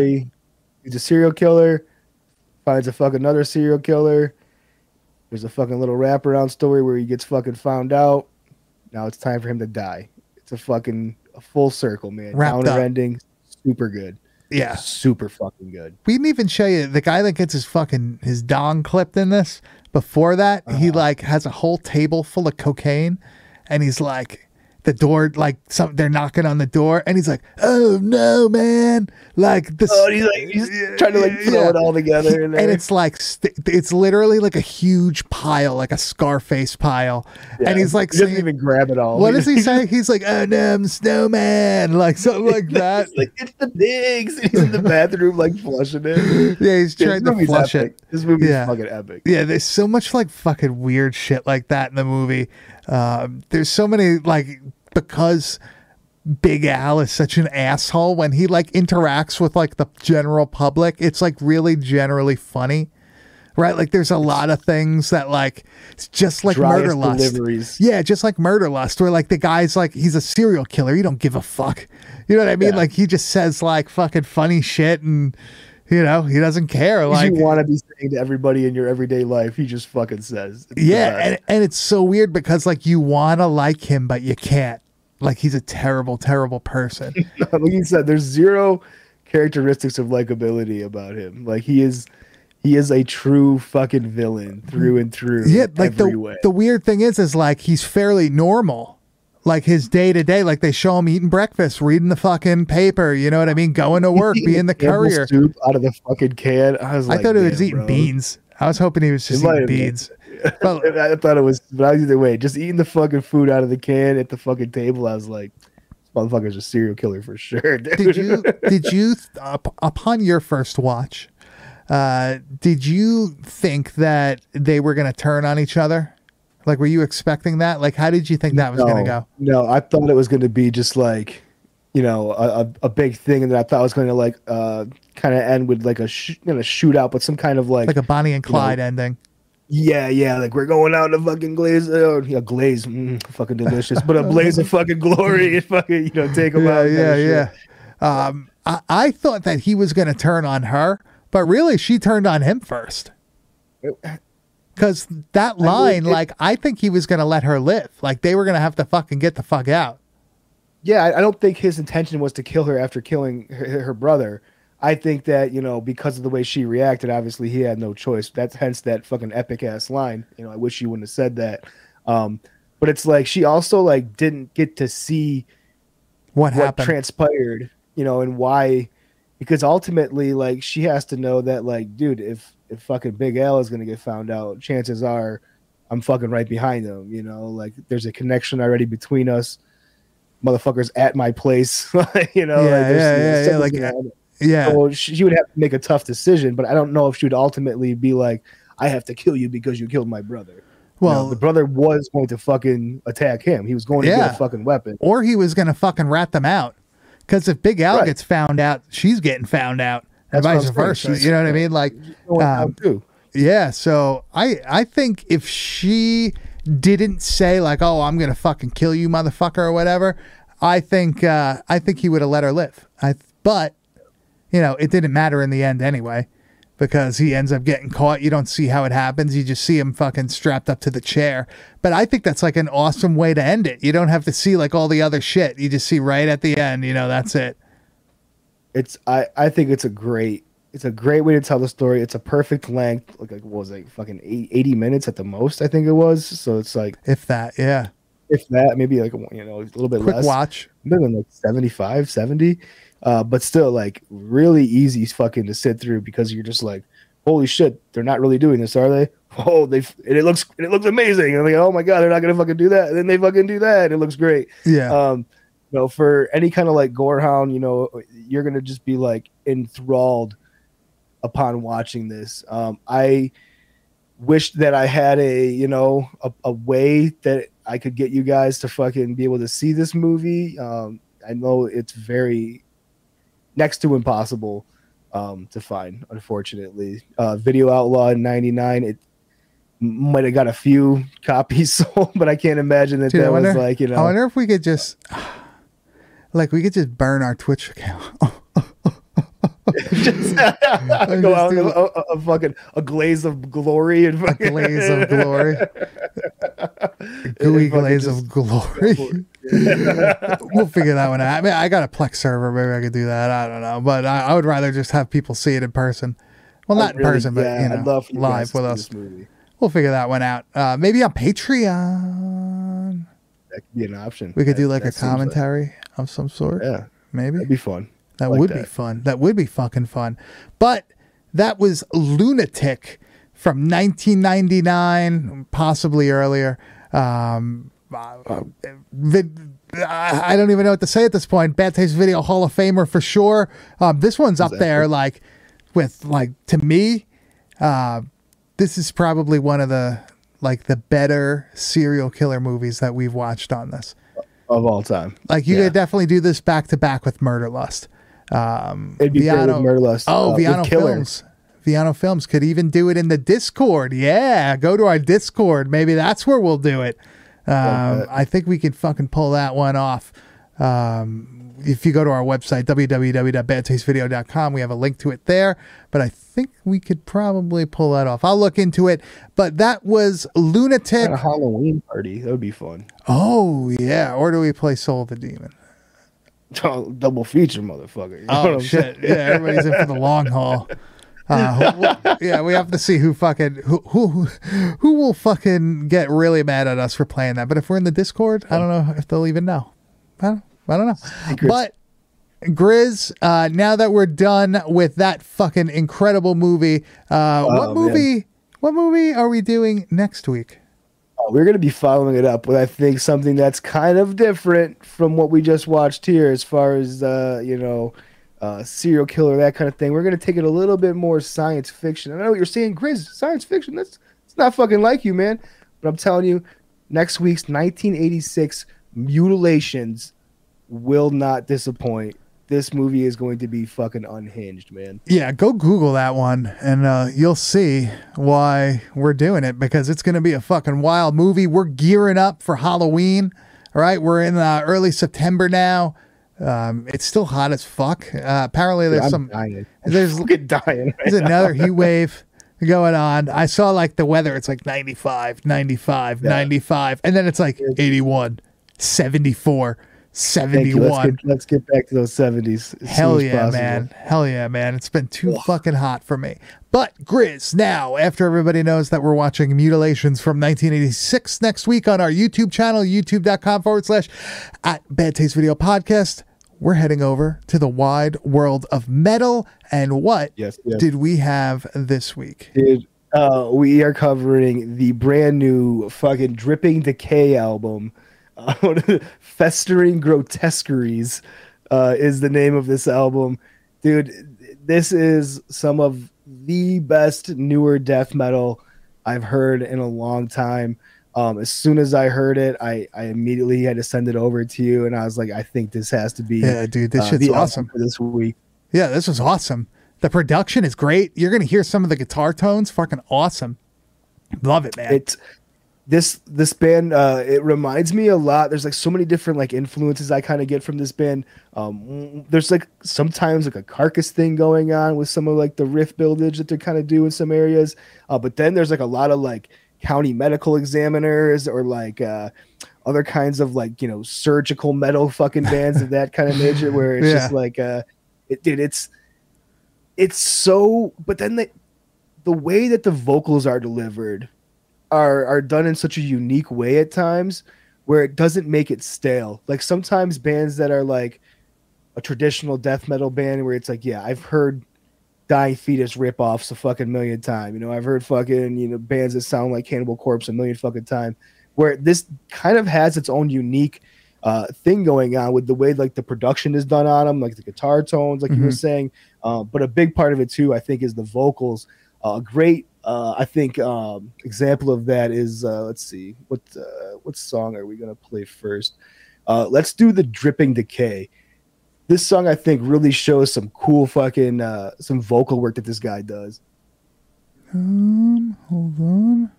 He's a serial killer. Finds a fucking another serial killer. There's a fucking little wraparound story where he gets fucking found out. Now it's time for him to die. It's a fucking a full circle, man. Wrapped Counter up. ending, super good. Yeah. super fucking good. we didn't even show you the guy that gets his fucking his dong clipped in this. Before that, he Uh-huh. like has a whole table full of cocaine, and he's like the door like some they're knocking on the door, and he's like, "Oh no, man!" Like this. Oh, he's like he's trying to like throw Yeah. it all together, and it's like st- it's literally like a huge pile, like a Scarface pile, and he's like, he doesn't saying- even grab it all. "What does he say?" He's like, "Oh no, I'm snowman," like something like that. He's like it's the pigs. And he's in the bathroom like flushing it. Yeah, he's Yeah, trying to flush epic. it. This movie's Yeah. fucking epic. Yeah, there's so much like fucking weird shit like that in the movie. Um, there's so many like because Big Al is such an asshole when he like interacts with like the general public. It's like really generally funny, right? Like there's a lot of things that like it's just like Driest Murderlust. deliveries. Yeah, just like Murderlust, where like the guy's like he's a serial killer. You don't give a fuck. You know what I mean? Yeah. Like he just says like fucking funny shit and. You know, he doesn't care. Like, you want to be saying to everybody in your everyday life, he just fucking says. It's Yeah, and, and it's so weird because like you want to like him, but you can't. Like he's a terrible, terrible person. like you said, there's zero characteristics of likability about him. Like he is, he is a true fucking villain through and through. yeah, like the way. the weird thing is, is like he's fairly normal. Like his day to day, like they show him eating breakfast, reading the fucking paper. You know what I mean? Going to work, being the courier. soup out of the fucking can. I was I like, thought he was "Damn, eating bro." beans. I was hoping he was just It eating have been. But I thought it was, but I was either way, just eating the fucking food out of the can at the fucking table. I was like, this motherfucker's a serial killer for sure. Dude. did you did you up, upon your first watch uh did you think that they were going to turn on each other like were you expecting that like how did you think that was no, going to go No, I thought it was going to be just like, you know, a, a, big thing, and I thought it was going to like uh kind of end with like a sh- you know, shootout, but some kind of like, like a bonnie and you know, clyde ending yeah, yeah, like we're going out in the fucking glaze, uh, yeah, glaze, mm, fucking delicious, but a blaze of fucking glory and fucking you know take them yeah out. yeah yeah um I, I thought that he was going to turn on her but really she turned on him first because that line it- like i think he was going to let her live like they were going to have to fucking get the fuck out Yeah, I, I don't think his intention was to kill her after killing her, her brother. I think that you know because of the way she reacted, obviously he had no choice. That's hence that fucking epic ass line. You know, I wish you wouldn't have said that. Um, but it's like she also like didn't get to see what what happened transpired, you know, and why. Because ultimately, like she has to know that, like, dude, if if fucking Big Al is gonna get found out, chances are I'm fucking right behind him. You know, like there's a connection already between us. Motherfuckers at my place, you know. Yeah, like, yeah, yeah, yeah, like. Yeah So she, would have to make a tough decision, but I don't know if she would ultimately be like, "I have to kill you because you killed my brother." You know, well the brother was going to fucking attack him. He was going to Yeah. get a fucking weapon. or he was going to fucking rat them out. Because if Big Al Right. gets found out, she's getting found out, and That's vice versa. You know what I mean? Like, um, yeah. So I I think if she didn't say like, "Oh, I'm gonna fucking kill you, motherfucker," or whatever, I think uh, I think he would have let her live. I but you know it didn't matter in the end anyway. because he ends up getting caught. You don't see how it happens. You just see him fucking strapped up to the chair. But I think that's like an awesome way to end it. You don't have to see like all the other shit. You just see right at the end, you know, that's it. It's I I think it's a great it's a great way to tell the story. It's a perfect length. Like, like what was it? Fucking 80 minutes at the most, I think it was. So it's like If that, yeah. if that, maybe like you know a little bit Quick less. watch. maybe like 75, 70. Uh, but still like really easy fucking to sit through because you're just like, holy shit, they're not really doing this, are they? Oh, they and it looks and it looks amazing. And I'm like, oh my god, they're not gonna fucking do that. And then they fucking do that. And it looks great. Yeah. Um, you know, for any kind of like gorehound, you know, you're gonna just be like enthralled upon watching this. Um, I wish that I had a you know a, a way that I could get you guys to fucking be able to see this movie. Um, I know it's very next to impossible um, to find, unfortunately. Uh, Video Outlaw in '99, it might have got a few copies sold, but I can't imagine that Dude, that was like you know. I wonder if we could just, like, we could just burn our Twitch account. just go out do a, a, a fucking a glaze of glory and fucking a glaze of glory, gooey glaze just- of glory. we'll figure that one out. I mean, I got a Plex server. Maybe I could do that. I don't know, but I, I would rather just have people see it in person. Well, not in person, but yeah, you know, you live with us. We'll figure that one out. Uh, maybe on Patreon, That could be an option. we could That- do like a that commentary of some sort. yeah, Maybe that'd be fun. That like would be fun. That would be fucking fun. But that was Lunatic from 1999, possibly earlier. Um, I I don't even know what to say at this point. Bad Taste Video Hall of Famer for sure. Um, this one's up there, like with like to me. Uh, this is probably one of the like the better serial killer movies that we've watched on this. of all time. Like you Yeah. could definitely do this back to back with Murderlust. Um, It'd be with Murderlust, Oh, uh, Viano Films. Viano Films could even do it in the Discord. Yeah, go to our Discord. Maybe that's where we'll do it. Um. I think we could fucking pull that one off. Um, if you go to our website, www.badtastevideo.com, we have a link to it there. But I think we could probably pull that off. I'll look into it. But that was Lunatic. a Halloween party. That would be fun. Oh, yeah. Or do we play Soul of the Demon? Double feature, motherfucker. You know what Oh I'm shit! saying? Yeah, everybody's in for the long haul. Uh, who- yeah, we have to see who fucking who who who will fucking get really mad at us for playing that. But if we're in the Discord, I don't know if they'll even know. I don't, I don't know. Secrets. But Grizz, uh, now that we're done with that fucking incredible movie, uh, what Oh, man. movie? What movie are we doing next week? Oh, we're going to be following it up with, I think, something that's kind of different from what we just watched here, as far as, uh, you know, uh, serial killer, that kind of thing. We're to take it a little bit more science fiction. I know what you're saying, Grizz, science fiction. That's it's not fucking like you, man. But I'm telling you, next week's 1986 Mutilations will not disappoint. This movie is going to be fucking unhinged, man. Yeah, go Google that one and uh, you'll see why we're doing it because it's going to be a fucking wild movie. We're gearing up for Halloween. All right, we're in uh, early September now. Um, it's still hot as fuck. Uh, apparently, there's I'm some dying. I'm there's dying. Right there's now. another heat wave going on. I saw like the weather. It's like 95, 95, 95. And then it's like 81, 74, Thank you. Let's 71. get, let's get back to those 70s. Hell yeah, man. Hell yeah, man. It's been too fucking hot for me. But Grizz, now, after everybody knows that we're watching Mutilations from 1986 next week on our YouTube channel, youtube.com forward slash at Bad Taste Video Podcast, we're heading over to the wide world of metal. And what Yes, yes. did we have this week? Dude, uh, we are covering the brand new fucking Dripping Decay album. Uh, Festering Grotesqueries uh, is the name of this album. Dude, this is some of the best newer death metal I've heard in a long time. Um, as soon as I heard it, I, I immediately had to send it over to you, and I was like, I think this has to be Yeah, dude, this uh, shit's awesome. for this week. Yeah, this was awesome. The production is great. You're going to hear some of the guitar tones. Fucking awesome. Love it, man. it's this this band uh it reminds me a lot. There's like so many different like influences i kind of get from this band. Um there's like sometimes like a carcass thing going on with some of like the riff buildage that they kind of do in some areas. Uh but then there's like a lot of like county medical examiners or like uh other kinds of like you know surgical metal fucking bands of that kind of nature where it's just like uh it, dude it's it's so but then the the way that the vocals are delivered are are done in such a unique way at times where it doesn't make it stale. Like sometimes bands that are like a traditional death metal band where it's like, yeah, I've heard Dying Fetus rip offs a fucking million time. You know, I've heard fucking, you know, bands that sound like Cannibal Corpse a million fucking time. Where this kind of has its own unique uh, thing going on with the way like the production is done on them, like the guitar tones, like you were Mhm. saying. Uh, but a big part of it too, I think, is the vocals. A great, uh, I think, um, example of that is uh, let's see, what uh, what song are we gonna play first? Uh, let's do the Dripping Decay. This song, I think, really shows some cool fucking uh, some vocal work that this guy does. Um, hold on.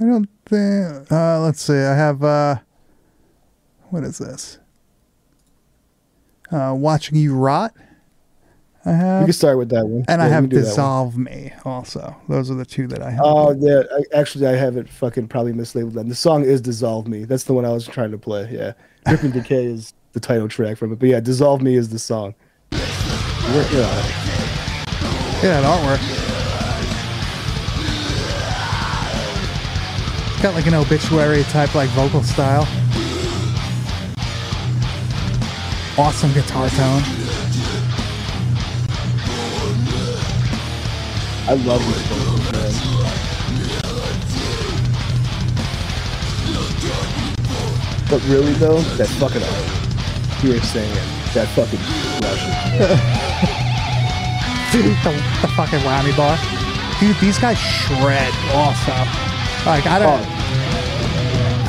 I don't think. Uh, let's see. I have. Uh, what is this? Uh, watching you rot. I You can start with that one, and Yeah, I have dissolve me also. Those are the two that I have. Oh yeah, I, actually I have it fucking probably mislabeled. Then the song is "Dissolve Me." That's the one I was trying to play. Yeah, "Dripping Decay" is the title track from it. But yeah, "Dissolve Me" is the song. Working on it. Yeah, that artwork. Got like an obituary type like vocal style. Awesome guitar tone. I love this vocals, man. But really though, that fucking art. You were saying it. That fucking Russian. Dude, the, the fucking whammy bar. Dude, these guys shred awesome. Like I don't.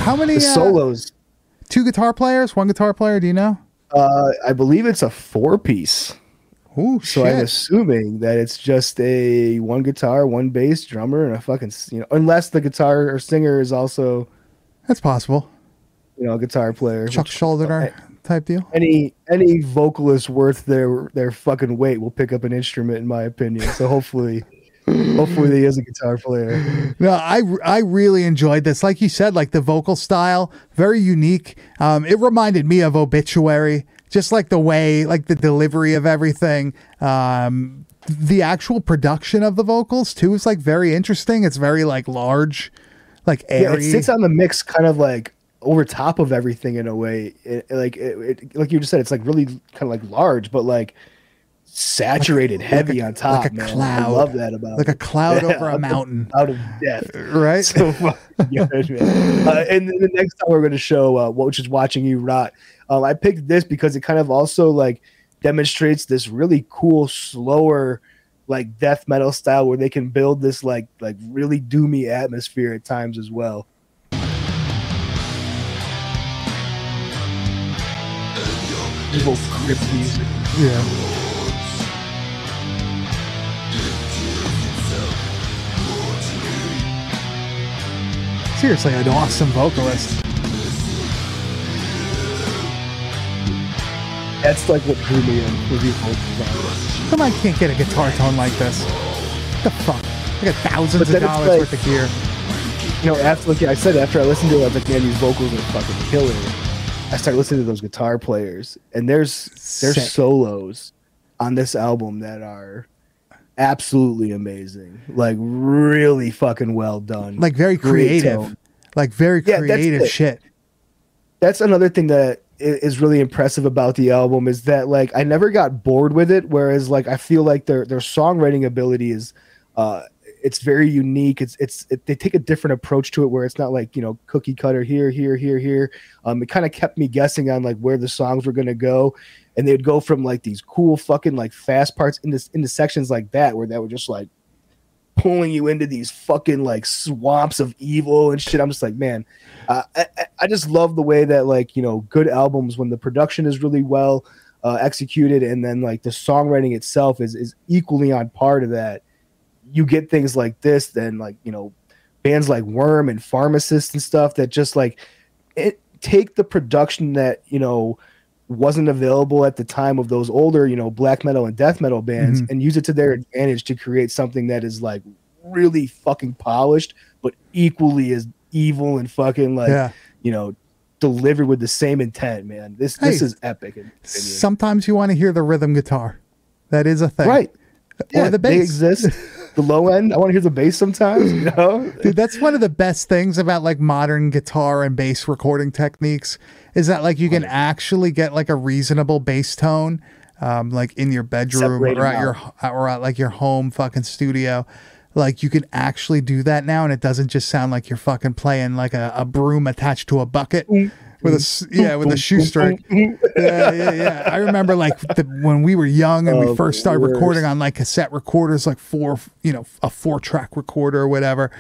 How many. The uh, solos. Two guitar players, one guitar player. Do you know? Uh, I believe it's a four piece. Ooh, So shit. I'm assuming that it's just a one guitar, one bass, drummer, and a fucking you know, unless the guitar or singer is also That's possible. you know a guitar player. Chuck Schuldiner type deal. Any any vocalist worth their their fucking weight will pick up an instrument, in my opinion. So hopefully, hopefully he is a guitar player. No, I I really enjoyed this. Like you said, like the vocal style, very unique. Um, it reminded me of Obituary, just like the way, like the delivery of everything. Um, the actual production of the vocals too is like very interesting. It's very like large, like Yeah, it sits on the mix, kind of like over top of everything in a way. It, like it, it, like you just said, it's like really kind of like large, but like saturated, heavy on top. like a man. I love that about like a cloud Yeah, over a mountain, out of death. right? so fucking good, man. Uh, and then the next time we're going to show, uh, which is watching you rot. Um, I picked this because it kind of also like demonstrates this really cool, slower, like death metal style where they can build this like like really doomy atmosphere at times as well. Evil crypt music. yeah. Seriously, an awesome vocalist. That's like what drew me in with these vocals. Come on, I can't get a guitar tone like this. What the fuck? I got thousands of dollars like- worth of gear. you know, after like I said, after I listened to it, I was like, man, these vocals are fucking killer. I started listening to those guitar players, and there's there's Sick. solos on this album that are absolutely amazing, like really fucking well done. Like very creative. Like very Yeah, that's creative shit. That's another thing that is really impressive about the album is that like I never got bored with it. Whereas like I feel like their their songwriting ability is uh it's very unique. It's it's it, they take a different approach to it where it's not like you know cookie cutter here here here here. Um, it kind of kept me guessing on like where the songs were gonna go, and they'd go from like these cool fucking like fast parts in into into sections like that where they were just like pulling you into these fucking like swamps of evil and shit. I'm just like, man, uh, I, I- just love the way that like you know good albums when the production is really well uh, executed and then like the songwriting itself is is equally on par to that. you get things like this, then like you know, bands like Worm and Pharmacist and stuff that just like it take the production that you know wasn't available at the time of those older you know black metal and death metal bands mm-hmm. and use it to their advantage to create something that is like really fucking polished but equally as evil and fucking like Yeah. you know delivered with the same intent man this this is epic. Sometimes you want to hear the rhythm guitar. That is a thing. right Or the they bass. exist the low end. I want to hear the bass sometimes you know? Dude, that's one of the best things about like modern guitar and bass recording techniques is that like you can actually get like a reasonable bass tone, um, like in your bedroom Separate or at your or at like your home fucking studio. Like you can actually do that now, and it doesn't just sound like you're fucking playing like a, a broom attached to a bucket with a yeah with a shoestring. yeah, yeah, yeah. I remember like the, when we were young and we Oh, first started recording on like cassette recorders, like four, you know, a four track recorder or whatever.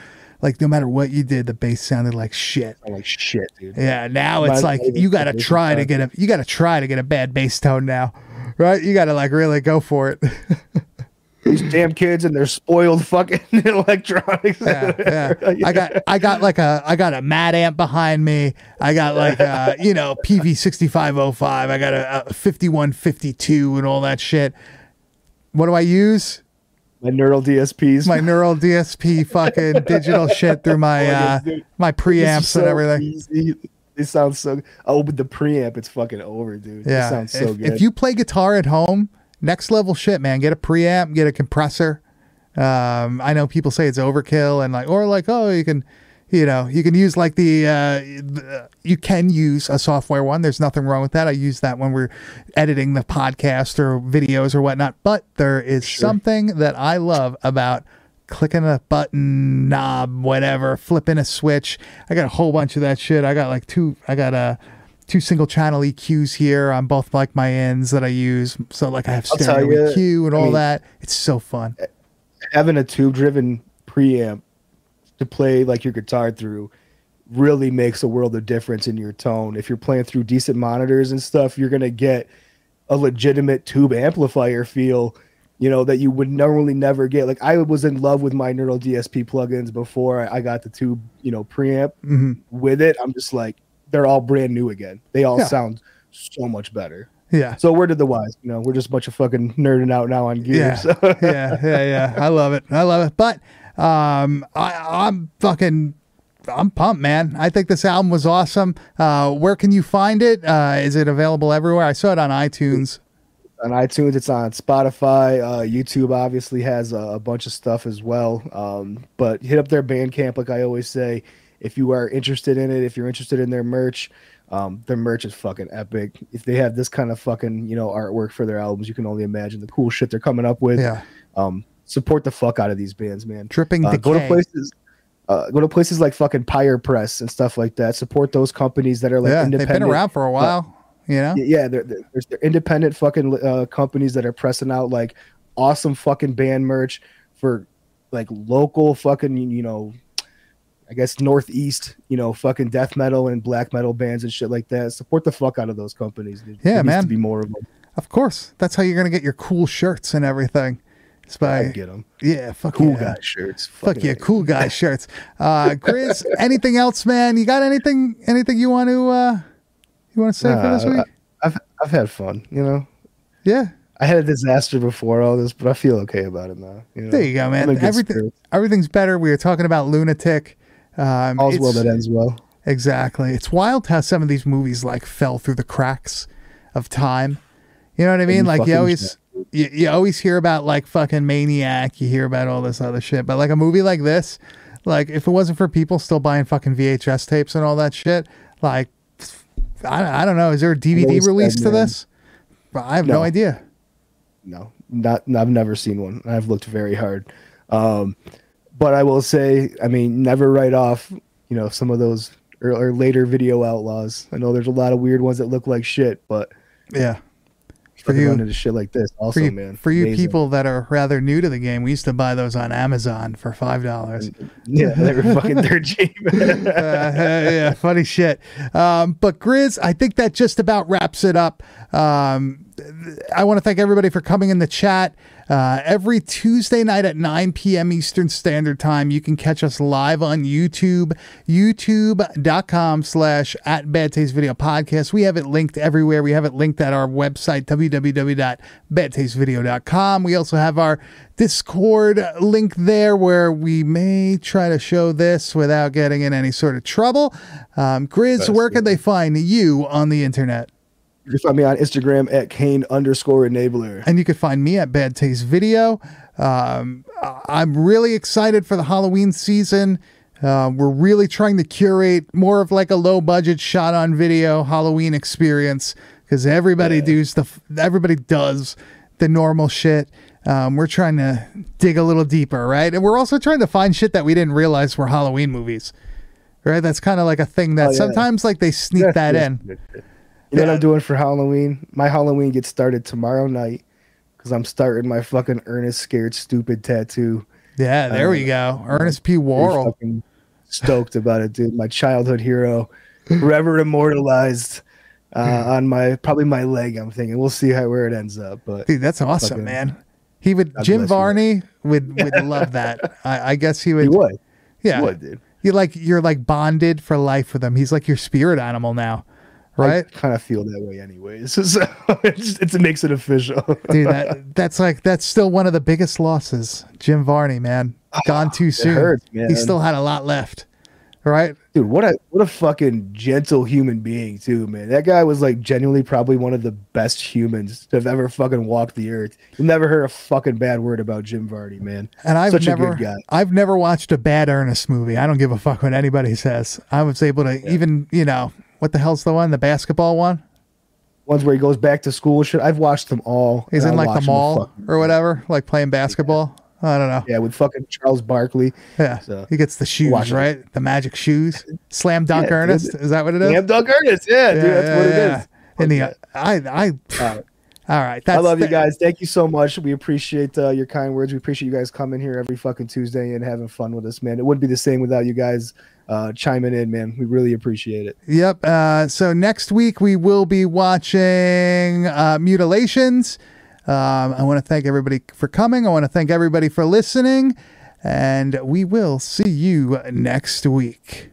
Like no matter what you did, the bass sounded like shit. I'm like shit dude Yeah, now it's like you got to try to get a you got to try to get a bad bass tone now, right? You got to like really go for it. these damn kids and their spoiled fucking electronics yeah, yeah. I got I got like a I got a mad amp behind me. I got like uh you know Peavey sixty five oh five. I got a, a fifty one fifty two and all that shit. What do I use? my neural dsps My neural DSP fucking digital shit through my uh my preamps so and everything. easy. It sounds so. Oh, with the preamp, it's fucking over, dude. Yeah. it sounds so if, good. if you play guitar at home, next level shit, man. Get a preamp, get a compressor. Um, I know people say it's overkill and like, or like, oh, you can, you know, you can use like the, uh, the- you can use a software one. There's nothing wrong with that. I use that when we're editing the podcast or videos or whatnot. But there is something that I love about clicking a button, knob, whatever, flipping a switch. I got a whole bunch of that shit. I got like two, I got a, two single channel EQs here on both like my ends that I use. So like I have stereo ya, EQ and I all mean- that. It's so fun. having a tube driven preamp to play like your guitar through really makes a world of difference in your tone. If you're playing through decent monitors and stuff, you're gonna get a legitimate tube amplifier feel, you know, that you would normally never get. Like I was in love with my Neural DSP plugins before I got the tube, you know, preamp mm-hmm. with it. I'm just like, they're all brand new again. They all Yeah. sound so much better. Yeah. So where did the wise? You know, we're just a bunch of fucking nerding out now on gear. Yeah, So. yeah, yeah, yeah. I love it. I love it. But um, I, I'm fucking, I'm pumped, man. I think this album was awesome. Uh, where can you find it? Uh, is it available everywhere? I saw it on iTunes. on iTunes. It's on Spotify. Uh, YouTube obviously has a, a bunch of stuff as well. Um, but hit up their Bandcamp, like I always say. If you are interested in it, if you're interested in their merch, um, their merch is fucking epic. If they have this kind of fucking you know artwork for their albums, you can only imagine the cool shit they're coming up with. Yeah. Um, support the fuck out of these bands, man. Dripping Uh, go to places. Uh, go to places like fucking Pyre Press and stuff like that. Support those companies that are like yeah, they've independent. been around for a while. You know. Yeah, they're, they're, they're independent fucking uh, companies that are pressing out like awesome fucking band merch for like local fucking you know, I guess northeast you know fucking death metal and black metal bands and shit like that. Support the fuck out of those companies. There- Yeah, there needs man. To be more of them. Of course, that's how you're gonna get your cool shirts and everything. It's by I get them. yeah, fuck Cool yeah. guy shirts. Fuck yeah, cool guy shirts. Uh, Grizz, anything else, man? You got anything? Anything you want to? uh You want to say for this week? I, I've I've had fun. You know, yeah. I had a disaster before all this, but I feel okay about it now. You know? There you go, man. Everything, everything's better. We were talking about Lunatic. Um, All's well that ends well. Exactly. It's wild how some of these movies like fell through the cracks of time. You know what I mean? you Like you always you, you always hear about like fucking Maniac, you hear about all this other shit, but like a movie like this, like if it wasn't for people still buying fucking VHS tapes and all that shit, like I, I don't know, is there a DVD said, release to this? I have no, No. idea. no not i've never seen one i've looked very hard um but i will say i mean never write off you know some of those or, or later video outlaws i know there's a lot of weird ones that look like shit but Yeah. for you- into shit like this also For you, man for you amazing. people that are rather new to the game, we used to buy those on Amazon for five dollars. yeah they were fucking dirt cheap uh, yeah, funny shit. Um, but Grizz, I think that just about wraps it up. Um, I want to thank everybody for coming in the chat. Uh, every Tuesday night at 9 p.m. Eastern Standard Time, you can catch us live on YouTube, youtube.com slash at Bad Taste Video Podcast. We have it linked everywhere. We have it linked at our website, www.badtastevideo.com. We also have our Discord link there where we may try to show this without getting in any sort of trouble. Um, Grizz, where can they find you on the internet? You can find me on Instagram at Kane underscore enabler. and you can find me at Bad Taste Video. Um, I'm really excited for the Halloween season. Uh, we're really trying to curate more of like a low budget shot on video Halloween experience because everybody does the everybody does the normal shit. Um, we're trying to dig a little deeper, right? And we're also trying to find shit that we didn't realize were Halloween movies, right? That's kind of like a thing that Oh, yeah. sometimes like they sneak that in. You know what I'm doing for Halloween? My Halloween gets started tomorrow night because I'm starting my fucking Ernest Scared Stupid tattoo. Yeah, there we go. Ernest P. Worrell. fucking stoked about it, dude. My childhood hero, forever immortalized uh, on my probably my leg. I'm thinking we'll see how where it ends up, but Dude, that's awesome, Fucking- man. He would God Jim bless you. Varney would would love that. I, I guess he would. he would. Yeah, He would, dude. you like you're like bonded for life with him. He's like your spirit animal now, right? I kind of feel that way, anyways. So it, just, it makes it official. Dude, that that's like that's still one of the biggest losses. Jim Varney, man, ah, gone too soon. hurts, He still had a lot left, right? Dude, what a what a fucking gentle human being too, man. That guy was like genuinely probably one of the best humans to have ever fucking walked the earth. You never heard a fucking bad word about Jim Varney, man. And I've Such never, a good guy. I've never watched a bad Ernest movie. I don't give a fuck what anybody says. I was able to even, you know, what the hell's the one, the basketball one? Ones where he goes back to school shit. I've watched them all. He's in I'll like the mall or whatever, like playing basketball. I don't know. Yeah, with fucking Charles Barkley. Yeah, So, he gets the shoes, watch it. right? The magic shoes, slam dunk Yeah, Ernest. dude. Is that what it is? Slam Dunk Ernest. Yeah, dude, that's what it is. In the. I, I, All right. all right. I love you guys. Thank you so much. We appreciate uh, your kind words. We appreciate you guys coming here every fucking Tuesday and having fun with us, man. It wouldn't be the same without you guys uh, chiming in, man. We really appreciate it. Yep. Uh, so next week we will be watching uh, Mutilations. Um, I want to thank everybody for coming. I want to thank everybody for listening. And we will see you next week.